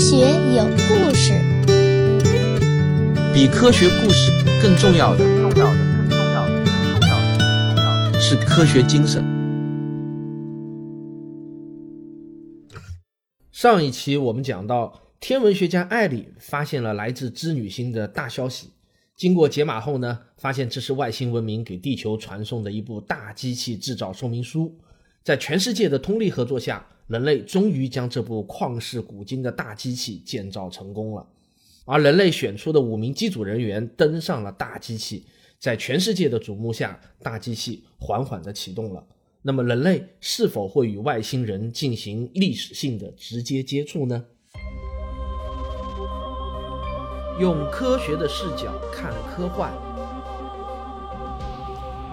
学有故事，比科学故事更重要的，重要的，更重要的，更重要的，重要的是科学精神。上一期我们讲到，天文学家艾里发现了来自织女星的大消息。经过解码后呢，发现这是外星文明给地球传送的一部大机器制造说明书。在全世界的通力合作下，人类终于将这部旷世古今的大机器建造成功了。而人类选出的五名机组人员登上了大机器，在全世界的瞩目下，大机器缓缓地启动了。那么，人类是否会与外星人进行历史性的直接接触呢？用科学的视角看科幻，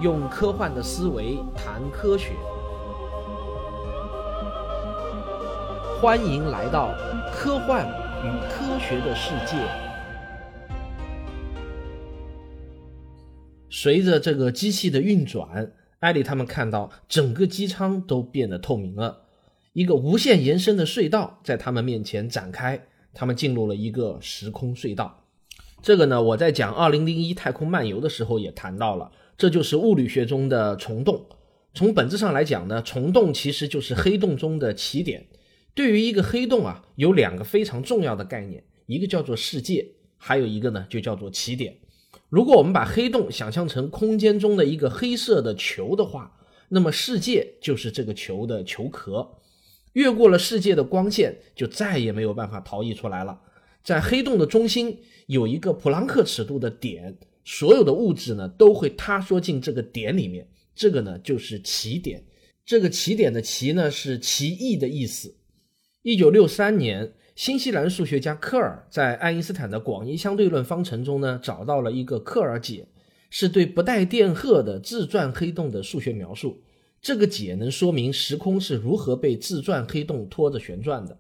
用科幻的思维谈科学。欢迎来到科幻与科学的世界。随着这个机器的运转，艾丽他们看到整个机舱都变得透明了，一个无限延伸的隧道在他们面前展开。他们进入了一个时空隧道，这个呢，我在讲《二零零一太空漫游》的时候也谈到了，这就是物理学中的虫洞。从本质上来讲呢，虫洞其实就是黑洞中的起点。对于一个黑洞啊，有两个非常重要的概念，一个叫做世界，还有一个呢就叫做起点。如果我们把黑洞想象成空间中的一个黑色的球的话，那么世界就是这个球的球壳。越过了世界的光线，就再也没有办法逃逸出来了。在黑洞的中心有一个普朗克尺度的点，所有的物质呢都会塌缩进这个点里面。这个呢就是起点。这个起点的“奇”呢是奇异的意思。一九六三年，新西兰数学家科尔在爱因斯坦的广义相对论方程中呢找到了一个科尔解，是对不带电荷的自转黑洞的数学描述。这个解能说明时空是如何被自转黑洞拖着旋转的。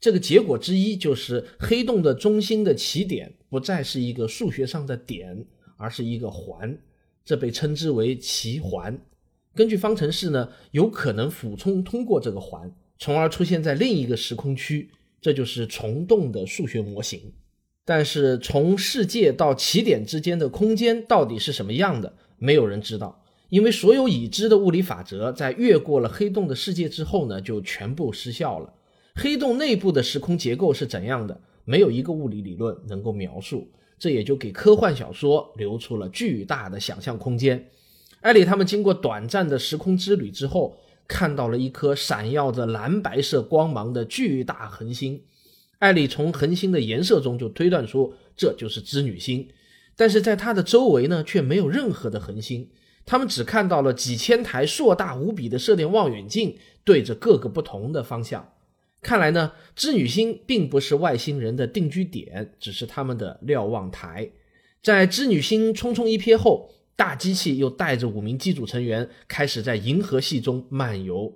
这个结果之一就是黑洞的中心的起点不再是一个数学上的点，而是一个环，这被称之为奇环。根据方程式呢，有可能俯冲通过这个环，从而出现在另一个时空区，这就是虫洞的数学模型。但是从世界到起点之间的空间到底是什么样的，没有人知道。因为所有已知的物理法则在越过了黑洞的世界之后呢，就全部失效了。黑洞内部的时空结构是怎样的？没有一个物理理论能够描述。这也就给科幻小说留出了巨大的想象空间。艾里他们经过短暂的时空之旅之后，看到了一颗闪耀着蓝白色光芒的巨大恒星。艾里从恒星的颜色中就推断出这就是织女星，但是在它的周围呢，却没有任何的恒星。他们只看到了几千台硕大无比的射电望远镜对着各个不同的方向。看来呢，织女星并不是外星人的定居点，只是他们的瞭望台。在织女星匆匆一瞥后，大机器又带着五名机组成员开始在银河系中漫游。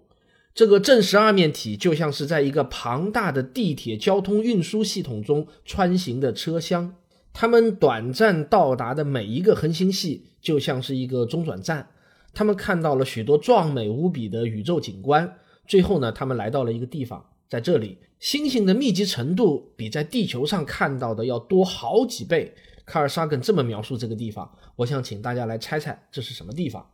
这个正十二面体就像是在一个庞大的地铁交通运输系统中穿行的车厢。他们短暂到达的每一个恒星系就像是一个中转站，他们看到了许多壮美无比的宇宙景观。最后呢，他们来到了一个地方，在这里，星星的密集程度比在地球上看到的要多好几倍。卡尔萨根这么描述这个地方，我想请大家来猜猜这是什么地方。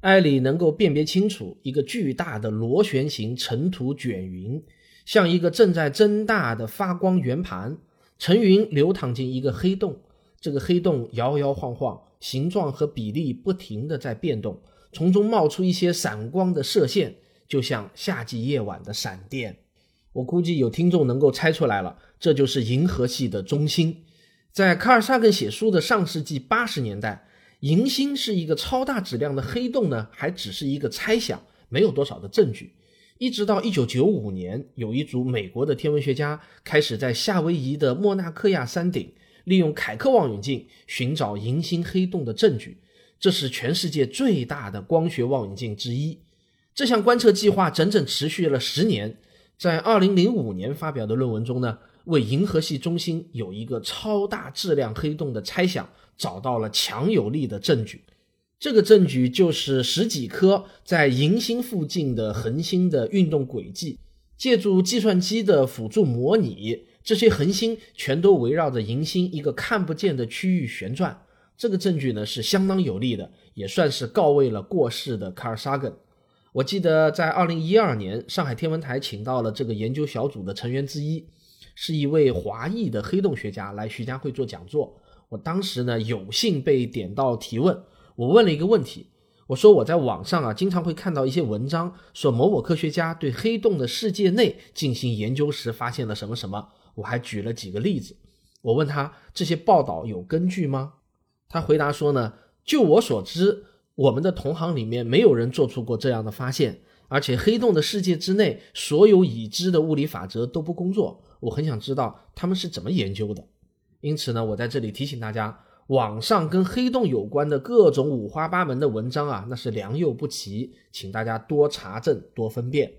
艾里能够辨别清楚一个巨大的螺旋形尘土卷云，像一个正在增大的发光圆盘。尘云流淌进一个黑洞，这个黑洞摇摇晃晃，形状和比例不停地在变动，从中冒出一些闪光的射线，就像夏季夜晚的闪电。我估计有听众能够猜出来了，这就是银河系的中心。在卡尔萨根写书的上世纪八十年代，银星是一个超大质量的黑洞呢，还只是一个猜想，没有多少的证据。一直到一九九五年，有一组美国的天文学家开始在夏威夷的莫纳克亚山顶，利用凯克望远镜寻找银星黑洞的证据。这是全世界最大的光学望远镜之一。这项观测计划整整持续了十年。在二零零五年发表的论文中呢，为银河系中心有一个超大质量黑洞的猜想找到了强有力的证据。这个证据就是十几颗在银星附近的恒星的运动轨迹，借助计算机的辅助模拟，这些恒星全都围绕着银星一个看不见的区域旋转。这个证据呢是相当有力的，也算是告慰了过世的卡尔萨根。我记得在二零一二年，上海天文台请到了这个研究小组的成员之一，是一位华裔的黑洞学家来徐家汇做讲座。我当时呢有幸被点到提问，我问了一个问题，我说我在网上啊经常会看到一些文章，说某某科学家对黑洞的世界内进行研究时发现了什么什么，我还举了几个例子。我问他这些报道有根据吗？他回答说呢，就我所知。我们的同行里面没有人做出过这样的发现，而且黑洞的世界之内所有已知的物理法则都不工作。我很想知道他们是怎么研究的。因此呢，我在这里提醒大家，网上跟黑洞有关的各种五花八门的文章啊，那是良莠不齐，请大家多查证多分辨。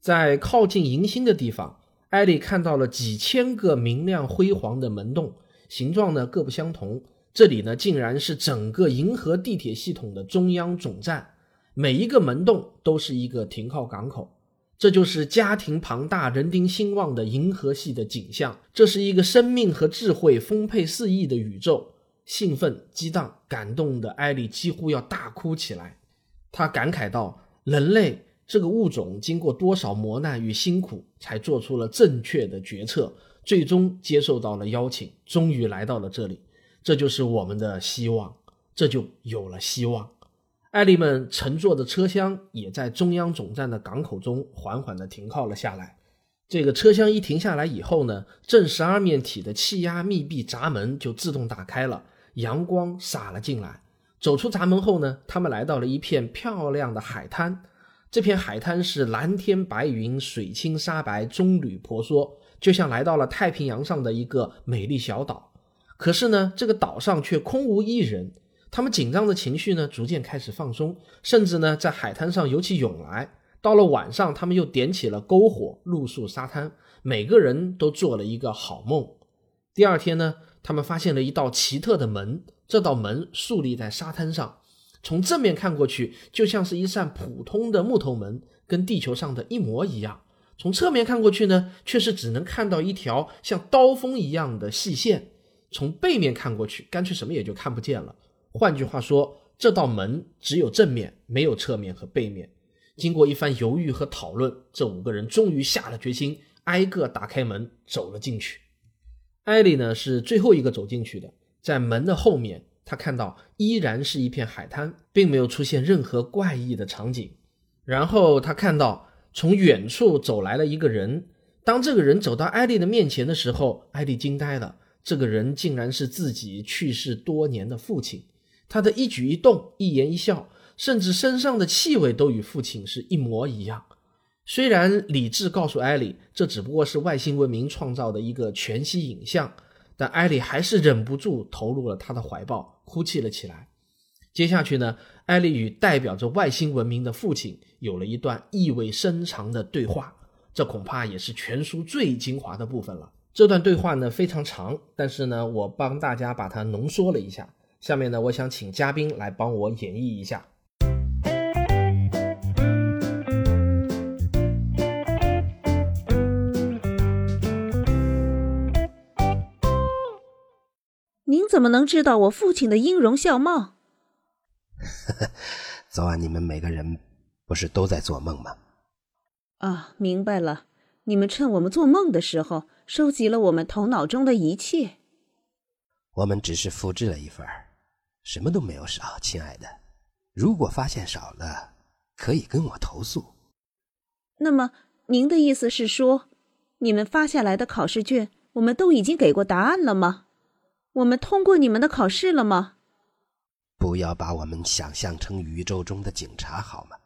在靠近银星的地方，艾丽看到了几千个明亮辉煌的门洞，形状呢各不相同。这里呢，竟然是整个银河地铁系统的中央总站，每一个门洞都是一个停靠港口。这就是家庭庞大、人丁兴旺的银河系的景象。这是一个生命和智慧丰沛四溢的宇宙。兴奋、激荡、感动的艾丽几乎要大哭起来。她感慨道：“人类这个物种，经过多少磨难与辛苦，才做出了正确的决策，最终接受到了邀请，终于来到了这里。”这就是我们的希望，这就有了希望。艾丽们乘坐的车厢也在中央总站的港口中缓缓地停靠了下来。这个车厢一停下来以后呢，正十二面体的气压密闭闸门就自动打开了，阳光洒了进来。走出闸门后呢，他们来到了一片漂亮的海滩。这片海滩是蓝天白云，水清沙白，棕榈婆娑，就像来到了太平洋上的一个美丽小岛。可是呢，这个岛上却空无一人。他们紧张的情绪呢，逐渐开始放松，甚至呢，在海滩上游起泳来。到了晚上，他们又点起了篝火，露宿沙滩，每个人都做了一个好梦。第二天呢，他们发现了一道奇特的门，这道门竖立在沙滩上，从正面看过去，就像是一扇普通的木头门，跟地球上的一模一样。从侧面看过去呢，却是只能看到一条像刀锋一样的细线。从背面看过去，干脆什么也就看不见了。换句话说，这道门只有正面，没有侧面和背面。经过一番犹豫和讨论，这五个人终于下了决心，挨个打开门，走了进去。艾莉呢是最后一个走进去的，在门的后面，他看到依然是一片海滩，并没有出现任何怪异的场景。然后他看到从远处走来了一个人。当这个人走到艾莉的面前的时候，艾莉惊呆了。这个人竟然是自己去世多年的父亲，他的一举一动、一言一笑，甚至身上的气味都与父亲是一模一样。虽然理智告诉艾莉，这只不过是外星文明创造的一个全息影像，但艾莉还是忍不住投入了他的怀抱，哭泣了起来。接下去呢，艾莉与代表着外星文明的父亲有了一段意味深长的对话，这恐怕也是全书最精华的部分了。这段对话呢非常长，但是呢，我帮大家把它浓缩了一下。下面呢，我想请嘉宾来帮我演绎一下。您怎么能知道我父亲的音容笑貌？昨晚你们每个人不是都在做梦吗？啊，明白了。你们趁我们做梦的时候。收集了我们头脑中的一切，我们只是复制了一份什么都没有少，亲爱的。如果发现少了，可以跟我投诉。那么，您的意思是说，你们发下来的考试卷，我们都已经给过答案了吗？我们通过你们的考试了吗？不要把我们想象成宇宙中的警察，好吗？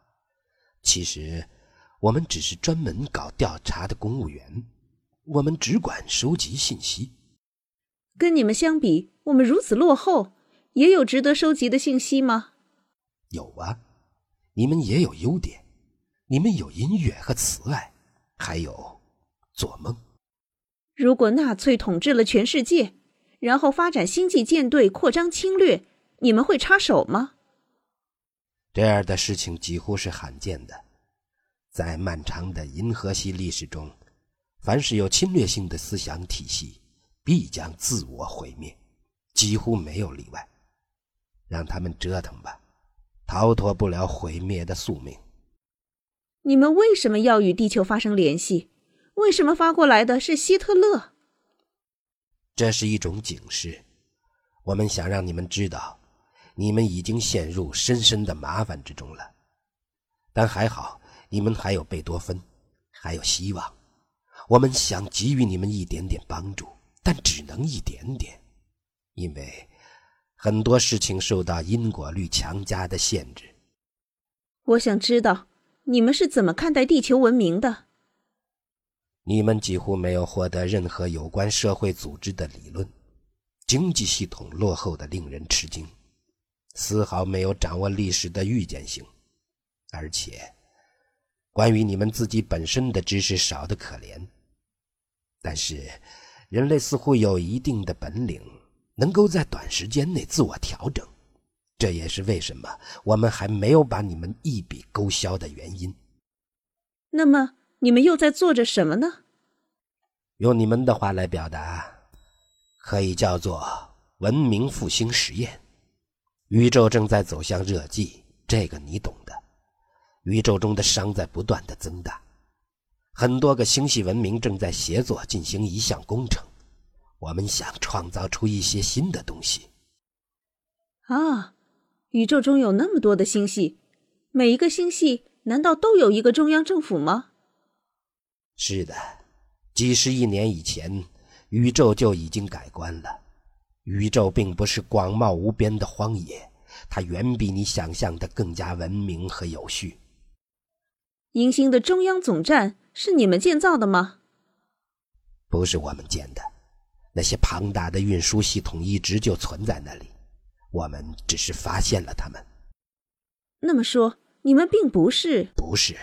其实，我们只是专门搞调查的公务员。我们只管收集信息，跟你们相比，我们如此落后，也有值得收集的信息吗？有啊，你们也有优点，你们有音乐和慈爱，还有做梦。如果纳粹统治了全世界，然后发展星际舰队扩张侵略，你们会插手吗？这样的事情几乎是罕见的，在漫长的银河系历史中。凡是有侵略性的思想体系，必将自我毁灭，几乎没有例外。让他们折腾吧，逃脱不了毁灭的宿命。你们为什么要与地球发生联系？为什么发过来的是希特勒？这是一种警示，我们想让你们知道，你们已经陷入深深的麻烦之中了。但还好，你们还有贝多芬，还有希望。我们想给予你们一点点帮助，但只能一点点，因为很多事情受到因果律强加的限制。我想知道你们是怎么看待地球文明的。你们几乎没有获得任何有关社会组织的理论，经济系统落后的令人吃惊，丝毫没有掌握历史的预见性，而且关于你们自己本身的知识少得可怜。但是，人类似乎有一定的本领，能够在短时间内自我调整，这也是为什么我们还没有把你们一笔勾销的原因。那么。你们又在做着什么呢？用你们的话来表达，可以叫做文明复兴实验。宇宙正在走向热寂，这个你懂的。宇宙中的熵在不断的增大，很多个星系文明正在协作进行一项工程。我们想创造出一些新的东西。啊，宇宙中有那么多的星系，每一个星系难道都有一个中央政府吗？是的，几十亿年以前，宇宙就已经改观了。宇宙并不是广袤无边的荒野，它远比你想象的更加文明和有序。银星的中央总站是你们建造的吗？不是我们建的，那些庞大的运输系统一直就存在那里，我们只是发现了它们。那么说，你们并不是？不是。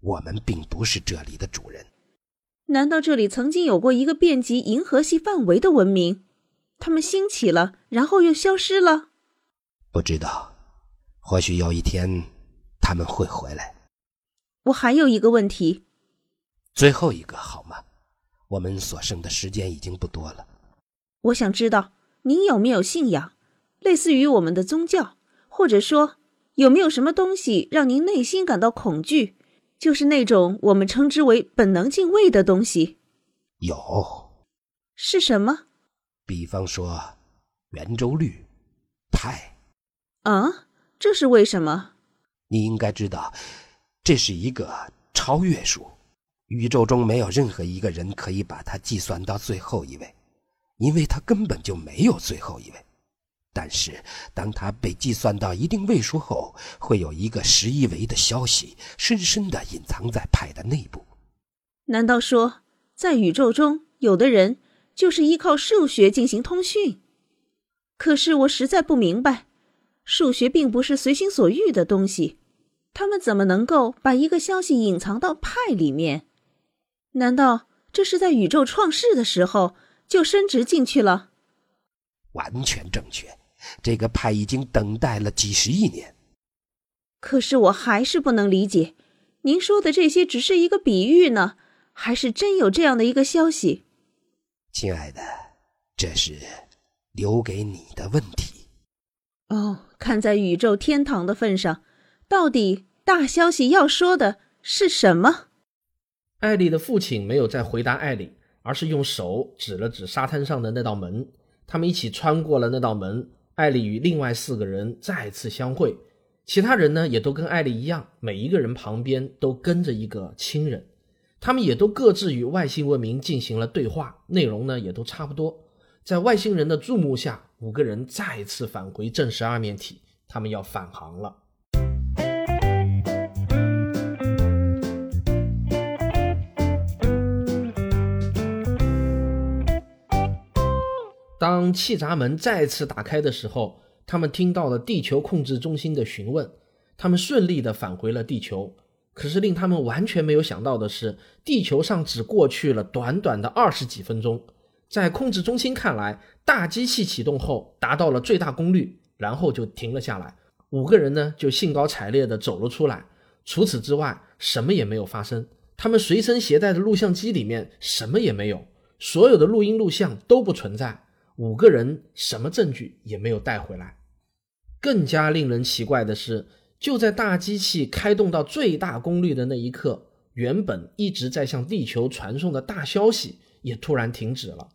我们并不是这里的主人。难道这里曾经有过一个遍及银河系范围的文明？他们兴起了，然后又消失了？不知道。或许有一天他们会回来。我还有一个问题。最后一个好吗？我们所剩的时间已经不多了。我想知道您有没有信仰，类似于我们的宗教，或者说有没有什么东西让您内心感到恐惧？就是那种我们称之为本能敬畏的东西，有，是什么？比方说圆周率、派。啊，这是为什么？你应该知道，这是一个超越数，宇宙中没有任何一个人可以把它计算到最后一位，因为它根本就没有最后一位。但是，当它被计算到一定位数后，会有一个十一维的消息深深的隐藏在派的内部。难道说，在宇宙中，有的人就是依靠数学进行通讯？可是我实在不明白，数学并不是随心所欲的东西，他们怎么能够把一个消息隐藏到派里面？难道这是在宇宙创世的时候就升值进去了？完全正确。这个派已经等待了几十亿年，可是我还是不能理解，您说的这些只是一个比喻呢，还是真有这样的一个消息？亲爱的，这是留给你的问题。哦，看在宇宙天堂的份上，到底大消息要说的是什么？艾丽的父亲没有再回答艾丽，而是用手指了指沙滩上的那道门，他们一起穿过了那道门。艾丽与另外四个人再次相会，其他人呢也都跟艾丽一样，每一个人旁边都跟着一个亲人，他们也都各自与外星文明进行了对话，内容呢也都差不多。在外星人的注目下，五个人再次返回正十二面体，他们要返航了。当气闸门再次打开的时候，他们听到了地球控制中心的询问。他们顺利地返回了地球。可是令他们完全没有想到的是，地球上只过去了短短的二十几分钟。在控制中心看来，大机器启动后达到了最大功率，然后就停了下来。五个人呢就兴高采烈地走了出来。除此之外，什么也没有发生。他们随身携带的录像机里面什么也没有，所有的录音录像都不存在。五个人什么证据也没有带回来。更加令人奇怪的是，就在大机器开动到最大功率的那一刻，原本一直在向地球传送的大消息也突然停止了。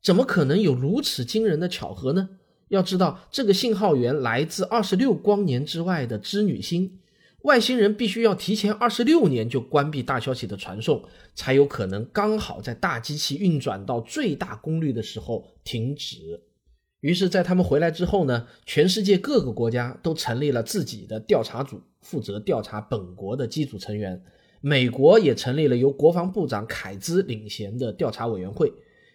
怎么可能有如此惊人的巧合呢？要知道，这个信号源来自二十六光年之外的织女星。外星人必须要提前二十六年就关闭大消息的传送，才有可能刚好在大机器运转到最大功率的时候停止。于是，在他们回来之后呢，全世界各个国家都成立了自己的调查组，负责调查本国的机组成员。美国也成立了由国防部长凯兹领衔的调查委员会，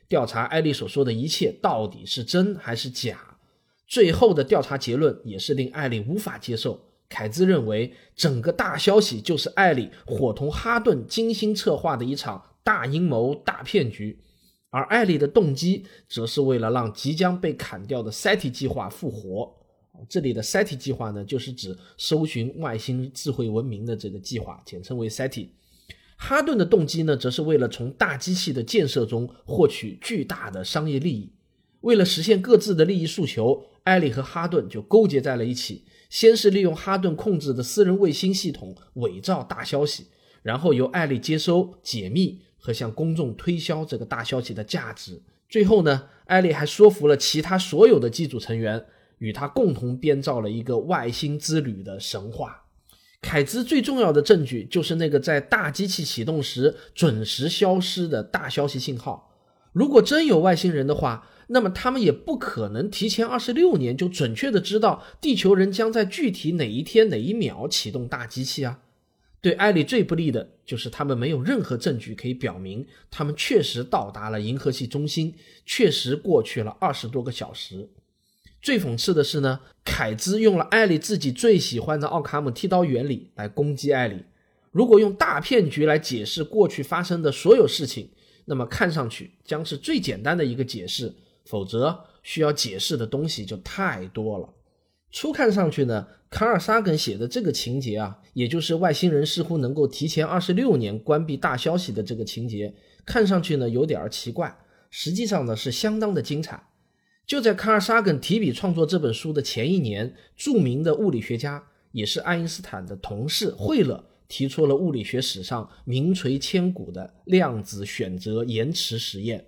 调查艾丽所说的一切到底是真还是假。最后的调查结论也是令艾丽无法接受。凯兹认为，整个大消息就是艾里伙同哈顿精心策划的一场大阴谋、大骗局，而艾丽的动机则是为了让即将被砍掉的 SETI 计划复活。这里的 SETI 计划呢，就是指搜寻外星智慧文明的这个计划，简称为 SETI。哈顿的动机呢，则是为了从大机器的建设中获取巨大的商业利益。为了实现各自的利益诉求，艾利和哈顿就勾结在了一起。先是利用哈顿控制的私人卫星系统伪造大消息，然后由艾丽接收、解密和向公众推销这个大消息的价值。最后呢，艾丽还说服了其他所有的机组成员，与他共同编造了一个外星之旅的神话。凯兹最重要的证据就是那个在大机器启动时准时消失的大消息信号。如果真有外星人的话，那么他们也不可能提前二十六年就准确的知道地球人将在具体哪一天哪一秒启动大机器啊！对艾丽最不利的就是他们没有任何证据可以表明他们确实到达了银河系中心，确实过去了二十多个小时。最讽刺的是呢，凯兹用了艾丽自己最喜欢的奥卡姆剃刀原理来攻击艾丽。如果用大骗局来解释过去发生的所有事情，那么看上去将是最简单的一个解释。否则需要解释的东西就太多了。初看上去呢，卡尔萨根写的这个情节啊，也就是外星人似乎能够提前二十六年关闭大消息的这个情节，看上去呢有点奇怪。实际上呢是相当的精彩。就在卡尔萨根提笔创作这本书的前一年，著名的物理学家也是爱因斯坦的同事惠勒提出了物理学史上名垂千古的量子选择延迟实验。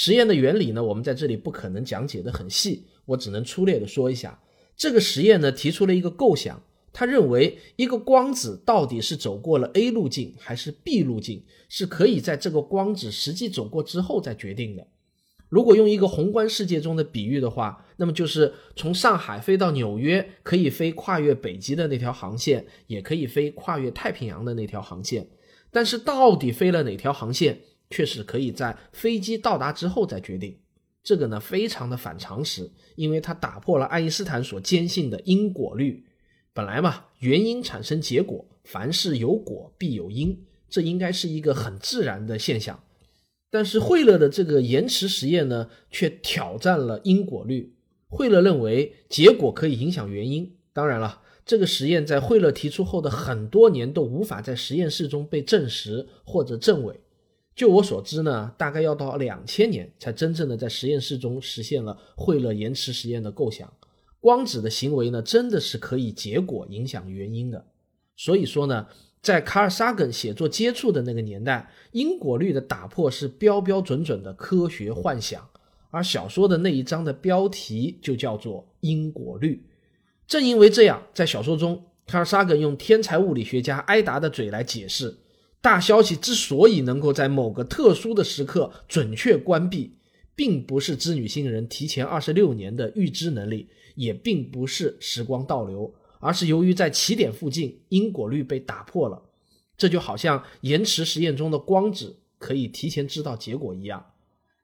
实验的原理呢，我们在这里不可能讲解的很细，我只能粗略的说一下。这个实验呢，提出了一个构想，他认为一个光子到底是走过了 A 路径还是 B 路径，是可以在这个光子实际走过之后再决定的。如果用一个宏观世界中的比喻的话，那么就是从上海飞到纽约，可以飞跨越北极的那条航线，也可以飞跨越太平洋的那条航线，但是到底飞了哪条航线？确实可以在飞机到达之后再决定，这个呢非常的反常识，因为它打破了爱因斯坦所坚信的因果律。本来嘛，原因产生结果，凡事有果必有因，这应该是一个很自然的现象。但是惠勒的这个延迟实验呢，却挑战了因果律。惠勒认为结果可以影响原因，当然了，这个实验在惠勒提出后的很多年都无法在实验室中被证实或者证伪。就我所知呢，大概要到两千年才真正的在实验室中实现了惠勒延迟实验的构想。光子的行为呢，真的是可以结果影响原因的。所以说呢，在卡尔萨根写作接触的那个年代，因果律的打破是标标准准的科学幻想。而小说的那一章的标题就叫做因果律。正因为这样，在小说中，卡尔萨根用天才物理学家埃达的嘴来解释。大消息之所以能够在某个特殊的时刻准确关闭，并不是织女星人提前二十六年的预知能力，也并不是时光倒流，而是由于在起点附近因果律被打破了。这就好像延迟实验中的光子可以提前知道结果一样。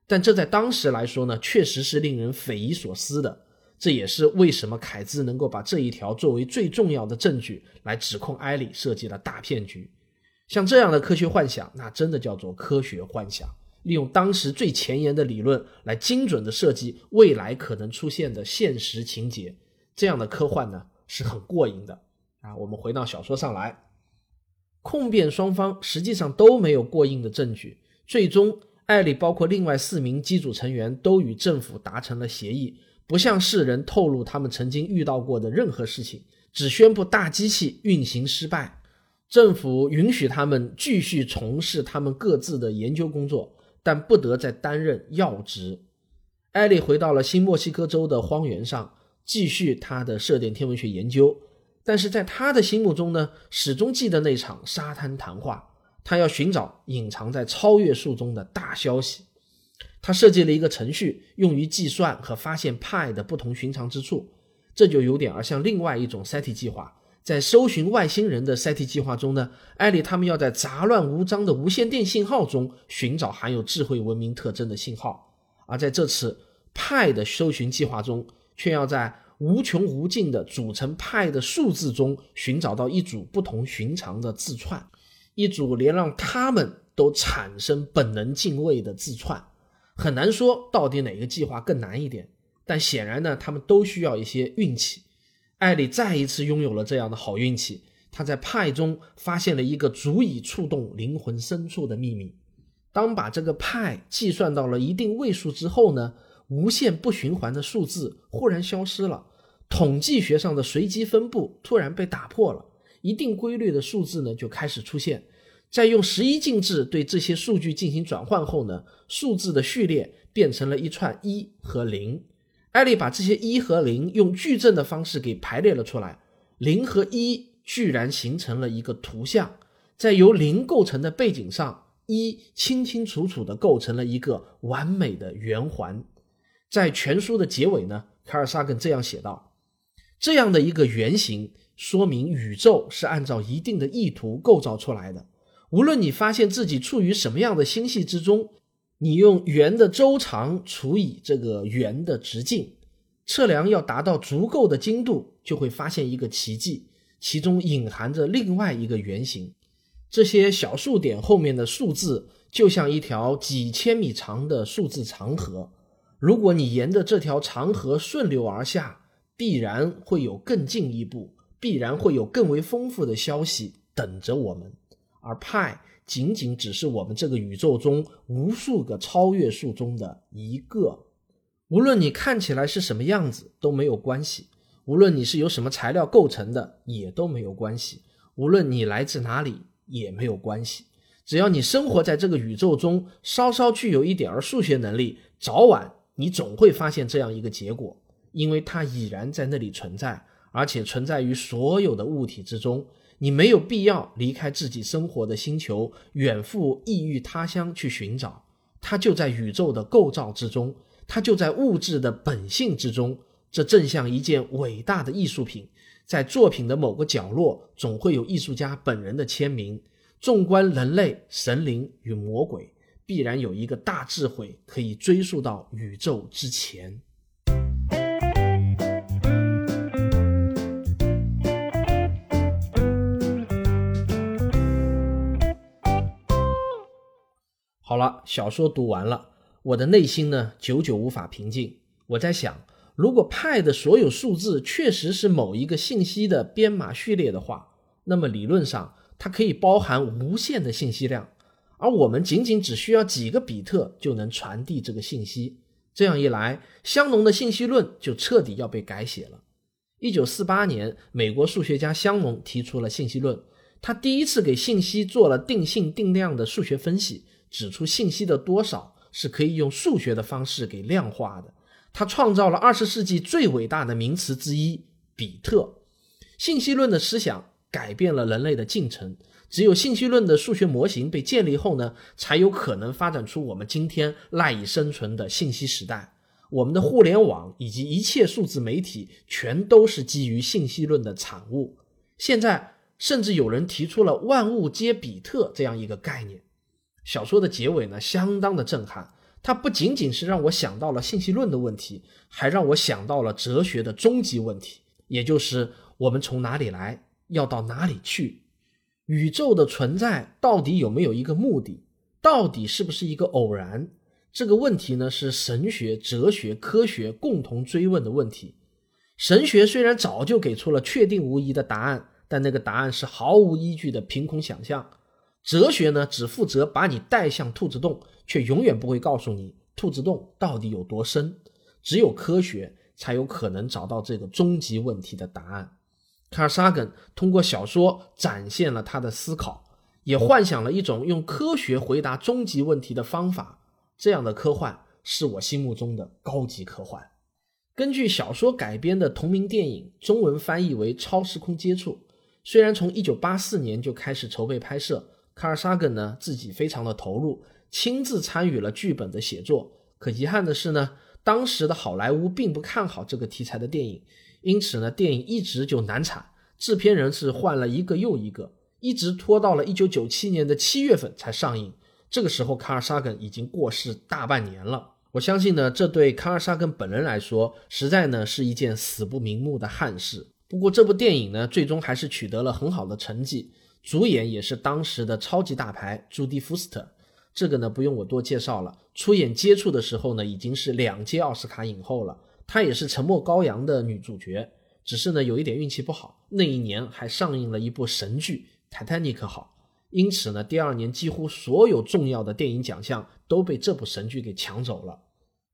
但这在当时来说呢，确实是令人匪夷所思的。这也是为什么凯兹能够把这一条作为最重要的证据来指控艾莉设计了大骗局。像这样的科学幻想，那真的叫做科学幻想。利用当时最前沿的理论来精准的设计未来可能出现的现实情节，这样的科幻呢是很过瘾的啊。我们回到小说上来，控辩双方实际上都没有过硬的证据，最终艾利包括另外四名机组成员都与政府达成了协议，不向世人透露他们曾经遇到过的任何事情，只宣布大机器运行失败，政府允许他们继续从事他们各自的研究工作，但不得再担任要职。艾利回到了新墨西哥州的荒原上，继续他的射电天文学研究。但是在他的心目中呢，始终记得那场沙滩谈话。他要寻找隐藏在超越数中的大消息。他设计了一个程序，用于计算和发现派的不同寻常之处。这就有点儿像另外一种 SETI 计划。在搜寻外星人的 SETI 计划中呢，艾利他们要在杂乱无章的无线电信号中寻找含有智慧文明特征的信号。而在这次派的搜寻计划中，却要在无穷无尽的组成派的数字中寻找到一组不同寻常的字串，一组连让他们都产生本能敬畏的字串。很难说到底哪个计划更难一点，但显然呢，他们都需要一些运气。艾里再一次拥有了这样的好运气，他在派中发现了一个足以触动灵魂深处的秘密。当把这个派计算到了一定位数之后呢？无限不循环的数字忽然消失了，统计学上的随机分布突然被打破了，一定规律的数字呢就开始出现。在用十一进制对这些数据进行转换后呢，数字的序列变成了一串一和零。艾利把这些一和零用矩阵的方式给排列了出来，零和一居然形成了一个图像，在由零构成的背景上，一清清楚楚地构成了一个完美的圆环。在全书的结尾呢，卡尔萨根这样写道：“这样的一个圆形，说明宇宙是按照一定的意图构造出来的。无论你发现自己处于什么样的星系之中，你用圆的周长除以这个圆的直径，测量要达到足够的精度，就会发现一个奇迹，其中隐含着另外一个圆形。这些小数点后面的数字，就像一条几千米长的数字长河。”如果你沿着这条长河顺流而下，必然会有更进一步，必然会有更为丰富的消息等着我们。而派仅仅只是我们这个宇宙中无数个超越数中的一个。无论你看起来是什么样子都没有关系，无论你是由什么材料构成的也都没有关系，无论你来自哪里也没有关系。只要你生活在这个宇宙中，稍稍具有一点儿数学能力，早晚。你总会发现这样一个结果，因为它已然在那里存在，而且存在于所有的物体之中。你没有必要离开自己生活的星球，远赴异域他乡去寻找。它就在宇宙的构造之中，它就在物质的本性之中。这正像一件伟大的艺术品，在作品的某个角落，总会有艺术家本人的签名。纵观人类、神灵与魔鬼。必然有一个大智慧可以追溯到宇宙之前。好了，小说读完了，我的内心呢，久久无法平静。我在想，如果派的所有数字确实是某一个信息的编码序列的话，那么理论上它可以包含无限的信息量。而我们仅仅只需要几个比特就能传递这个信息，这样一来，香农的信息论就彻底要被改写了。一九四八年，美国数学家香农提出了信息论，他第一次给信息做了定性定量的数学分析，指出信息的多少是可以用数学的方式给量化的。他创造了二十世纪最伟大的名词之一——比特。信息论的思想改变了人类的进程。只有信息论的数学模型被建立后呢，才有可能发展出我们今天赖以生存的信息时代。我们的互联网以及一切数字媒体，全都是基于信息论的产物。现在，甚至有人提出了“万物皆比特”这样一个概念。小说的结尾呢，相当的震撼。它不仅仅是让我想到了信息论的问题，还让我想到了哲学的终极问题，也就是我们从哪里来，要到哪里去。宇宙的存在到底有没有一个目的？到底是不是一个偶然？这个问题呢，是神学、哲学、科学共同追问的问题。神学虽然早就给出了确定无疑的答案，但那个答案是毫无依据的凭空想象。哲学呢，只负责把你带向兔子洞，却永远不会告诉你兔子洞到底有多深。只有科学才有可能找到这个终极问题的答案。卡尔萨根通过小说展现了他的思考，也幻想了一种用科学回答终极问题的方法。这样的科幻是我心目中的高级科幻。根据小说改编的同名电影，中文翻译为《超时空接触》，虽然从1984年就开始筹备拍摄。卡尔萨根呢自己非常的投入，亲自参与了剧本的写作。可遗憾的是呢，当时的好莱坞并不看好这个题材的电影，因此呢，电影一直就难产。制片人是换了一个又一个，一直拖到了1997年的七月份才上映。这个时候，卡尔萨根已经过世大半年了。我相信呢，这对卡尔萨根本人来说，实在呢是一件死不瞑目的憾事。不过，这部电影呢，最终还是取得了很好的成绩。主演也是当时的超级大牌朱迪福斯特，这个呢不用我多介绍了。出演《接触》的时候呢，已经是两届奥斯卡影后了。她也是《沉默羔羊》的女主角，只是呢有一点运气不好，那一年还上映了一部神剧《泰坦尼克号》，因此呢第二年几乎所有重要的电影奖项都被这部神剧给抢走了。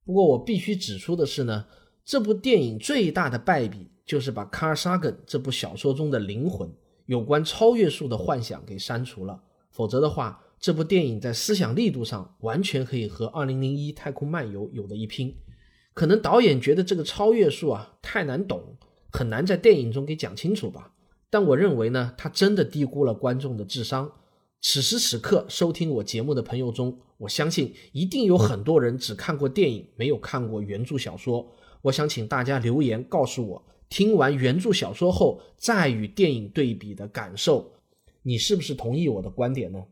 不过我必须指出的是呢，这部电影最大的败笔就是把卡尔萨根这部小说中的灵魂。有关超越术的幻想给删除了，否则的话，这部电影在思想力度上完全可以和《二零零一太空漫游》有的一拼。可能导演觉得这个超越术啊太难懂，很难在电影中给讲清楚吧。但我认为呢，他真的低估了观众的智商。此时此刻收听我节目的朋友中，我相信一定有很多人只看过电影，没有看过原著小说。我想请大家留言告诉我。听完原著小说后，再与电影对比的感受，你是不是同意我的观点呢？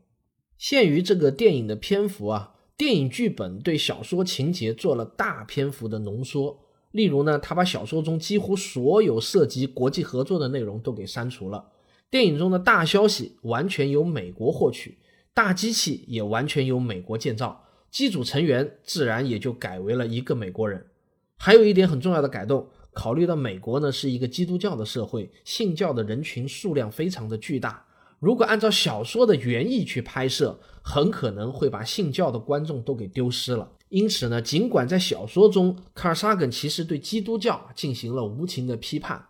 限于这个电影的篇幅啊，电影剧本对小说情节做了大篇幅的浓缩。例如呢，他把小说中几乎所有涉及国际合作的内容都给删除了。电影中的大消息完全由美国获取，大机器也完全由美国建造，机组成员自然也就改为了一个美国人。还有一点很重要的改动。考虑到美国呢是一个基督教的社会，信教的人群数量非常的巨大。如果按照小说的原意去拍摄，很可能会把信教的观众都给丢失了。因此呢，尽管在小说中，卡尔萨根其实对基督教进行了无情的批判。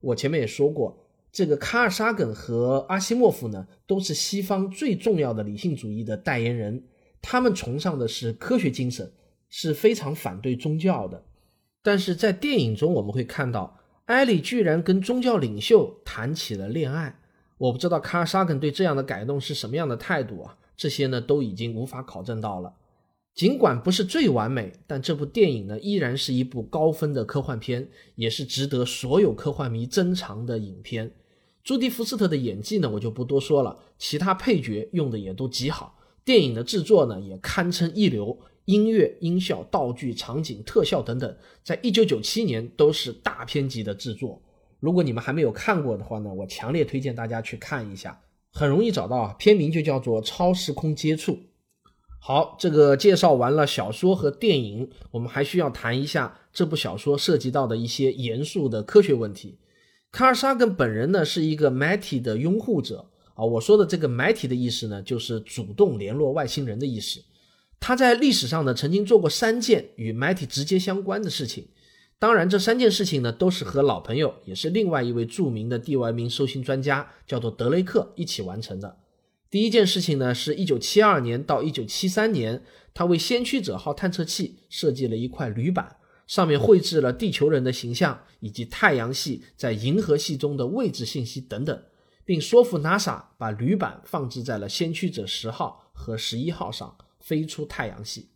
我前面也说过，这个卡尔萨根和阿西莫夫呢，都是西方最重要的理性主义的代言人，他们崇尚的是科学精神，是非常反对宗教的。但是在电影中，我们会看到艾莉居然跟宗教领袖谈起了恋爱。我不知道卡尔萨根对这样的改动是什么样的态度啊？这些呢都已经无法考证到了。尽管不是最完美，但这部电影呢依然是一部高分的科幻片，也是值得所有科幻迷珍藏的影片。朱迪福斯特的演技呢我就不多说了，其他配角用的也都极好，电影的制作呢也堪称一流。音乐、音效、道具、场景、特效等等，在一九九七年都是大片级的制作。如果你们还没有看过的话呢，我强烈推荐大家去看一下，很容易找到啊。片名就叫做《超时空接触》。好，这个介绍完了小说和电影，我们还需要谈一下这部小说涉及到的一些严肃的科学问题。卡尔萨根本人呢是一个 MATI 的拥护者啊，我说的这个 MATI 的意思呢，就是主动联络外星人的意思。他在历史上呢，曾经做过三件与 MIT 直接相关的事情。当然，这三件事情呢，都是和老朋友，也是另外一位著名的地外名收星专家，叫做德雷克一起完成的。第一件事情呢，是一九七二年到一九七三年，他为先驱者号探测器设计了一块铝板，上面绘制了地球人的形象以及太阳系在银河系中的位置信息等等，并说服 NASA 把铝板放置在了先驱者十号和十一号上。飞出太阳系。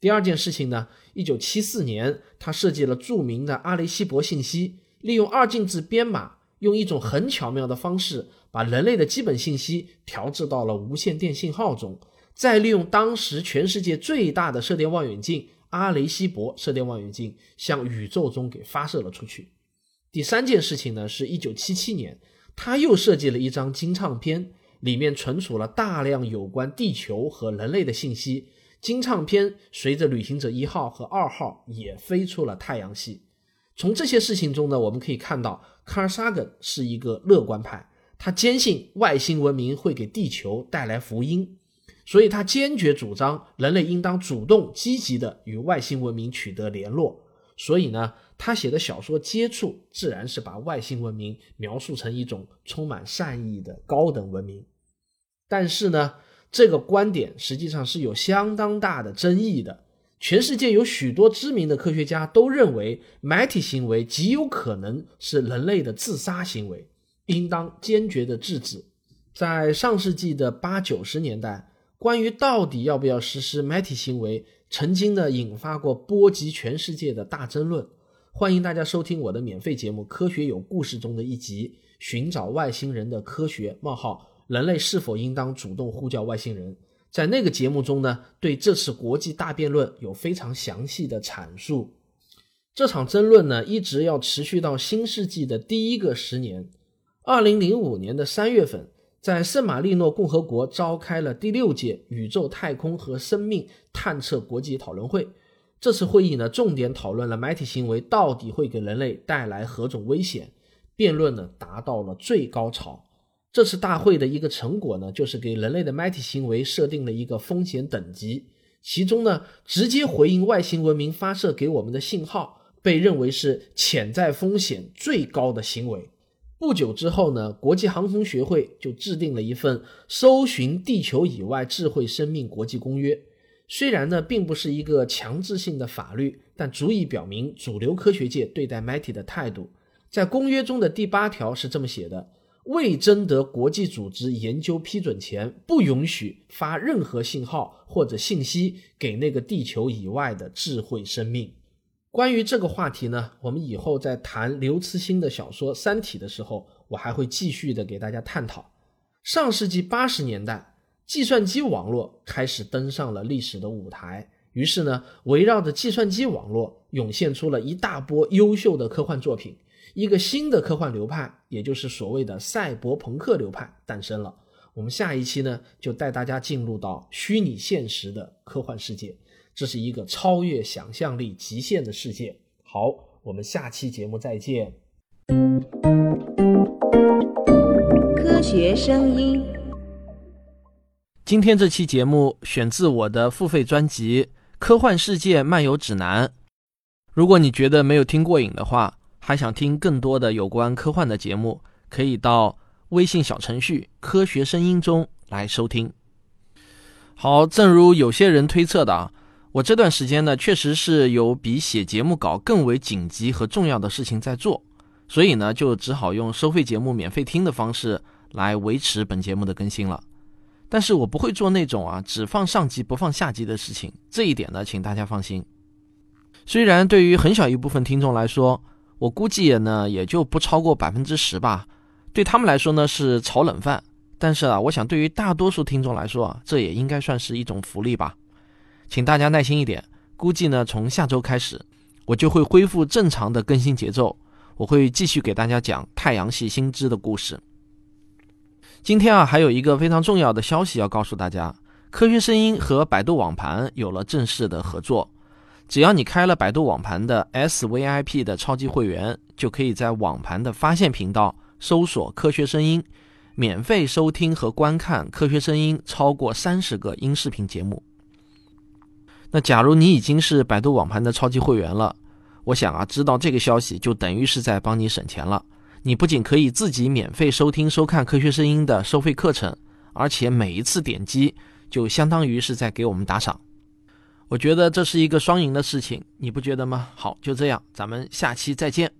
第二件事情呢？一九七四年，他设计了著名的阿雷西博信息，利用二进制编码，用一种很巧妙的方式，把人类的基本信息调制到了无线电信号中，再利用当时全世界最大的射电望远镜阿雷西博射电望远镜，向宇宙中给发射了出去。第三件事情呢？是一九七七年，他又设计了一张金唱片。里面存储了大量有关地球和人类的信息。金唱片随着旅行者一号和二号也飞出了太阳系。从这些事情中呢，我们可以看到卡尔萨根是一个乐观派，他坚信外星文明会给地球带来福音，所以他坚决主张人类应当主动积极的与外星文明取得联络。所以呢，他写的小说《接触》自然是把外星文明描述成一种充满善意的高等文明。但是呢，这个观点实际上是有相当大的争议的。全世界有许多知名的科学家都认为，埋体行为极有可能是人类的自杀行为。应当坚决的制止。在上世纪的八九十年代，关于到底要不要实施埋体行为，曾经呢引发过波及全世界的大争论。欢迎大家收听我的免费节目《科学有故事》中的一集《寻找外星人的科学：冒号人类是否应当主动呼叫外星人》。在那个节目中呢，对这次国际大辩论有非常详细的阐述。这场争论呢，一直要持续到新世纪的第一个十年。二零零五年的三月份，在圣马力诺共和国召开了第六届宇宙太空和生命探测国际讨论会。这次会议呢，重点讨论了埋体行为到底会给人类带来何种危险。辩论呢，达到了最高潮。这次大会的一个成果呢，就是给人类的埋体行为设定了一个风险等级，其中呢，直接回应外星文明发射给我们的信号，被认为是潜在风险最高的行为。不久之后呢，国际航空学会就制定了一份搜寻地球以外智慧生命国际公约。虽然呢，并不是一个强制性的法律，但足以表明主流科学界对待 MIT 的态度。在公约中的第八条是这么写的：未征得国际组织研究批准前，不允许发任何信号或者信息给那个地球以外的智慧生命。关于这个话题呢，我们以后在谈刘慈欣的小说《三体》的时候，我还会继续的给大家探讨。上世纪八十年代，计算机网络开始登上了历史的舞台，于是呢，围绕着计算机网络涌现出了一大波优秀的科幻作品，一个新的科幻流派，也就是所谓的赛博朋克流派诞生了。我们下一期呢，就带大家进入到虚拟现实的科幻世界。这是一个超越想象力极限的世界。好，我们下期节目再见。科学声音。今天这期节目选自我的付费专辑《科幻世界漫游指南》。如果你觉得没有听过瘾的话，还想听更多的有关科幻的节目，可以到微信小程序“科学声音”中来收听。好，正如有些人推测的啊。我这段时间呢，确实是有比写节目稿更为紧急和重要的事情在做，所以呢，就只好用收费节目免费听的方式来维持本节目的更新了。但是我不会做那种啊只放上集不放下集的事情，这一点呢，请大家放心。虽然对于很小一部分听众来说，我估计也呢也就不超过百分之十吧，对他们来说呢是炒冷饭，但是啊，我想对于大多数听众来说啊，这也应该算是一种福利吧。请大家耐心一点，估计呢，从下周开始，我就会恢复正常的更新节奏。我会继续给大家讲太阳系新知的故事。今天啊，还有一个非常重要的消息要告诉大家：科学声音和百度网盘有了正式的合作。只要你开了百度网盘的 SVIP 的超级会员，就可以在网盘的发现频道搜索“科学声音”，免费收听和观看科学声音超过三十个音视频节目。那假如你已经是百度网盘的超级会员了，我想啊，知道这个消息就等于是在帮你省钱了。你不仅可以自己免费收听收看科学声音的收费课程，而且每一次点击就相当于是在给我们打赏。我觉得这是一个双赢的事情，你不觉得吗？好，就这样，咱们下期再见。